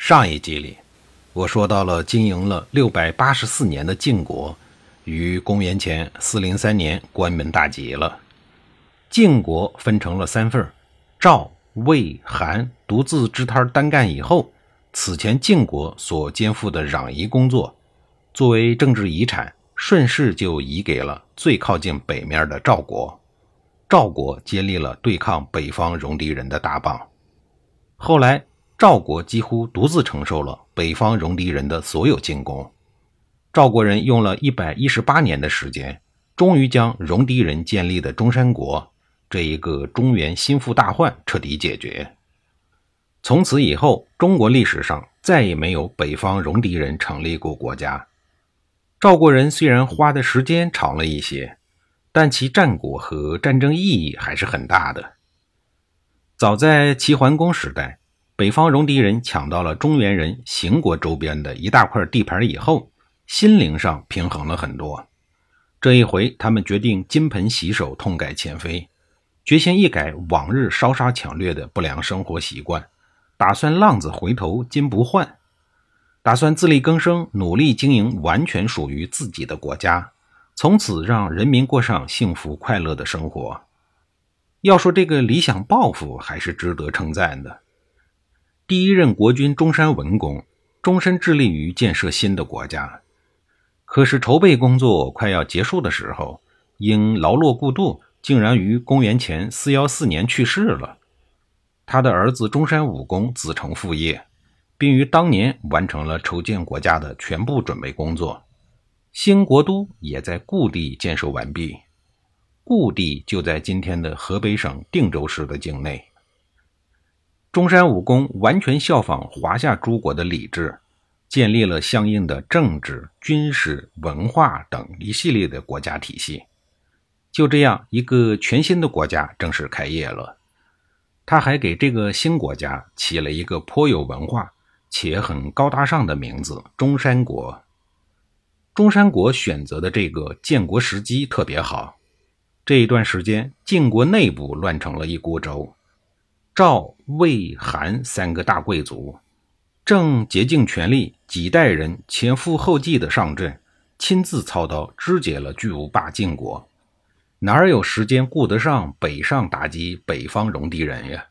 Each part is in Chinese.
上一集里，我说到了经营了六百八十四年的晋国，于公元前四零三年关门大吉了。晋国分成了三份赵、魏、韩独自支摊单干以后，此前晋国所肩负的攘夷工作，作为政治遗产，顺势就移给了最靠近北面的赵国。赵国接力了对抗北方戎狄人的大棒。后来。赵国几乎独自承受了北方戎狄人的所有进攻。赵国人用了一百一十八年的时间，终于将戎狄人建立的中山国这一个中原心腹大患彻底解决。从此以后，中国历史上再也没有北方戎狄人成立过国家。赵国人虽然花的时间长了一些，但其战果和战争意义还是很大的。早在齐桓公时代。北方戎狄人抢到了中原人邢国周边的一大块地盘以后，心灵上平衡了很多。这一回，他们决定金盆洗手，痛改前非，决心一改往日烧杀抢掠的不良生活习惯，打算浪子回头金不换，打算自力更生，努力经营完全属于自己的国家，从此让人民过上幸福快乐的生活。要说这个理想抱负，还是值得称赞的。第一任国君中山文公终身致力于建设新的国家，可是筹备工作快要结束的时候，因劳碌过度，竟然于公元前四幺四年去世了。他的儿子中山武公子承父业，并于当年完成了筹建国家的全部准备工作，新国都也在故地建设完毕。故地就在今天的河北省定州市的境内。中山武功完全效仿华夏诸国的礼制，建立了相应的政治、军事、文化等一系列的国家体系。就这样，一个全新的国家正式开业了。他还给这个新国家起了一个颇有文化且很高大上的名字——中山国。中山国选择的这个建国时机特别好。这一段时间，晋国内部乱成了一锅粥。赵、魏、韩三个大贵族正竭尽全力，几代人前赴后继的上阵，亲自操刀肢解了巨无霸晋国，哪有时间顾得上北上打击北方戎狄人呀？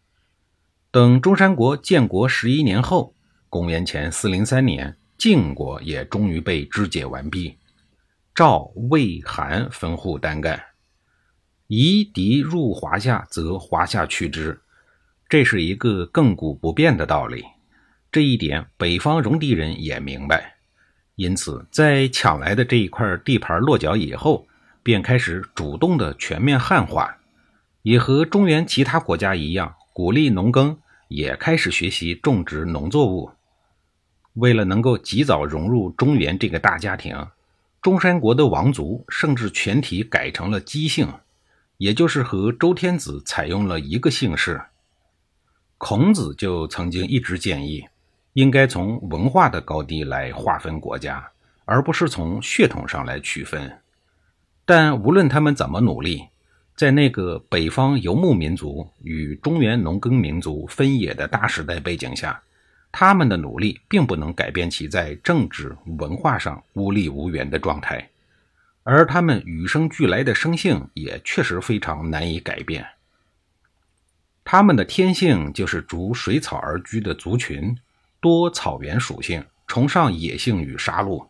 等中山国建国十一年后，公元前四零三年，晋国也终于被肢解完毕。赵、魏、韩分户单干，夷狄入华夏，则华夏去之。这是一个亘古不变的道理，这一点北方戎狄人也明白，因此在抢来的这一块地盘落脚以后，便开始主动的全面汉化，也和中原其他国家一样，鼓励农耕，也开始学习种植农作物。为了能够及早融入中原这个大家庭，中山国的王族甚至全体改成了姬姓，也就是和周天子采用了一个姓氏。孔子就曾经一直建议，应该从文化的高低来划分国家，而不是从血统上来区分。但无论他们怎么努力，在那个北方游牧民族与中原农耕民族分野的大时代背景下，他们的努力并不能改变其在政治文化上孤立无援的状态，而他们与生俱来的生性也确实非常难以改变。他们的天性就是逐水草而居的族群，多草原属性，崇尚野性与杀戮。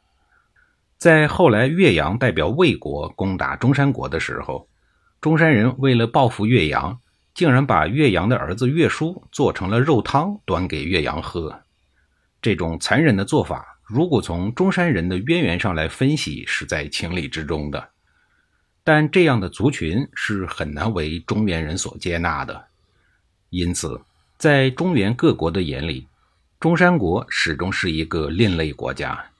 在后来岳阳代表魏国攻打中山国的时候，中山人为了报复岳阳，竟然把岳阳的儿子岳叔做成了肉汤端给岳阳喝。这种残忍的做法，如果从中山人的渊源上来分析，是在情理之中的。但这样的族群是很难为中原人所接纳的。因此，在中原各国的眼里，中山国始终是一个另类国家，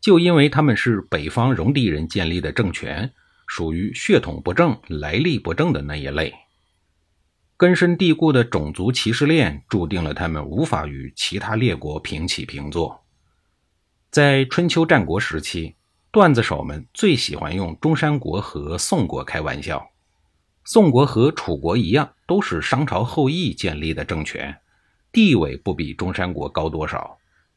就因为他们是北方戎狄人建立的政权，属于血统不正、来历不正的那一类。根深蒂固的种族歧视链注定了他们无法与其他列国平起平坐。在春秋战国时期，段子手们最喜欢用中山国和宋国开玩笑。宋国和楚国一样，都是商朝后裔建立的政权，地位不比中山国高多少。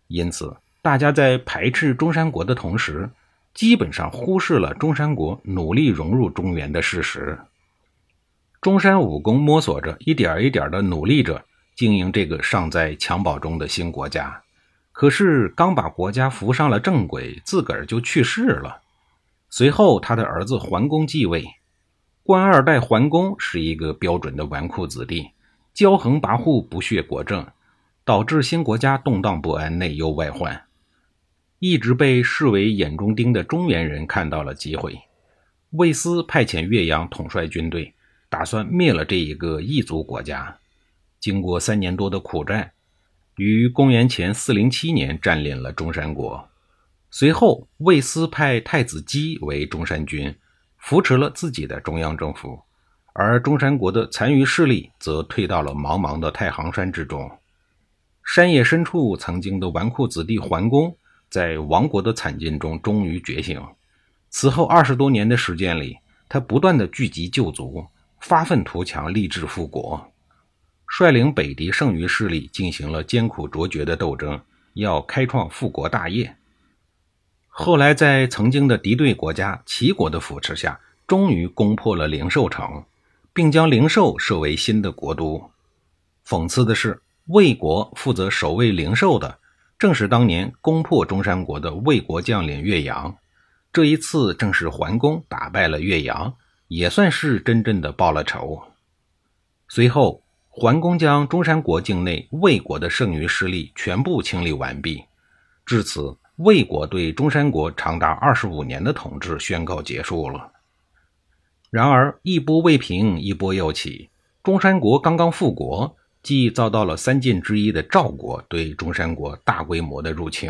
因此，大家在排斥中山国的同时，基本上忽视了中山国努力融入中原的事实。中山武功摸索着，一点一点的努力着经营这个尚在襁褓中的新国家。可是刚把国家扶上了正轨，自个儿就去世了。随后，他的儿子桓公继位。官二代桓公是一个标准的纨绔子弟，骄横跋扈，不屑国政，导致新国家动荡不安，内忧外患。一直被视为眼中钉的中原人看到了机会，魏斯派遣岳阳统帅军队。打算灭了这一个异族国家。经过三年多的苦战，于公元前四零七年占领了中山国。随后，魏斯派太子姬为中山君，扶持了自己的中央政府，而中山国的残余势力则退到了茫茫的太行山之中。山野深处，曾经的纨绔子弟桓公，在亡国的惨境中终于觉醒。此后二十多年的时间里，他不断的聚集旧族。发愤图强，立志复国，率领北狄剩余势力进行了艰苦卓绝的斗争，要开创复国大业。后来，在曾经的敌对国家齐国的扶持下，终于攻破了灵寿城，并将灵寿设为新的国都。讽刺的是，魏国负责守卫灵寿的，正是当年攻破中山国的魏国将领岳阳。这一次，正是桓公打败了岳阳。也算是真正的报了仇。随后，桓公将中山国境内魏国的剩余势力全部清理完毕，至此，魏国对中山国长达二十五年的统治宣告结束了。然而，一波未平，一波又起。中山国刚刚复国，即遭到了三晋之一的赵国对中山国大规模的入侵。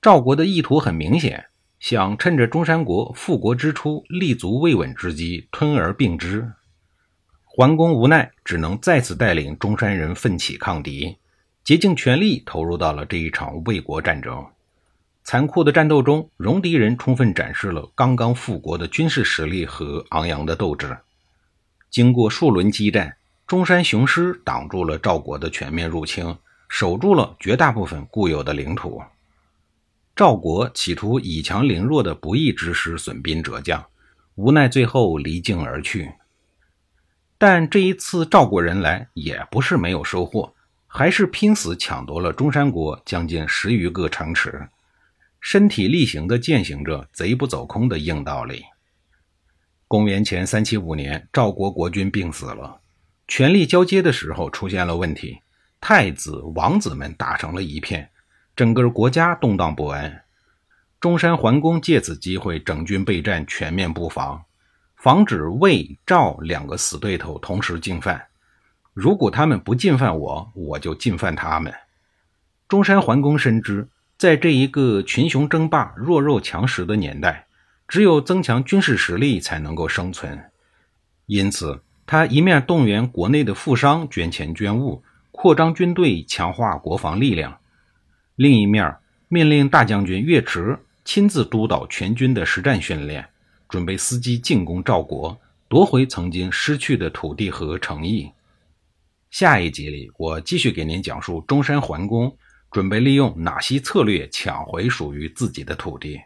赵国的意图很明显。想趁着中山国复国之初立足未稳之机吞而并之，桓公无奈，只能再次带领中山人奋起抗敌，竭尽全力投入到了这一场魏国战争。残酷的战斗中，戎狄人充分展示了刚刚复国的军事实力和昂扬的斗志。经过数轮激战，中山雄狮挡住了赵国的全面入侵，守住了绝大部分固有的领土。赵国企图以强凌弱的不义之师损兵折将，无奈最后离境而去。但这一次赵国人来也不是没有收获，还是拼死抢夺了中山国将近十余个城池，身体力行地践行着“贼不走空”的硬道理。公元前三七五年，赵国国君病死了，权力交接的时候出现了问题，太子、王子们打成了一片。整个国家动荡不安，中山桓公借此机会整军备战，全面布防，防止魏、赵两个死对头同时进犯。如果他们不进犯我，我就进犯他们。中山桓公深知，在这一个群雄争霸、弱肉强食的年代，只有增强军事实力才能够生存。因此，他一面动员国内的富商捐钱捐物，扩张军队，强化国防力量。另一面，命令大将军岳池亲自督导全军的实战训练，准备伺机进攻赵国，夺回曾经失去的土地和诚意。下一集里，我继续给您讲述中山桓公准备利用哪些策略抢回属于自己的土地。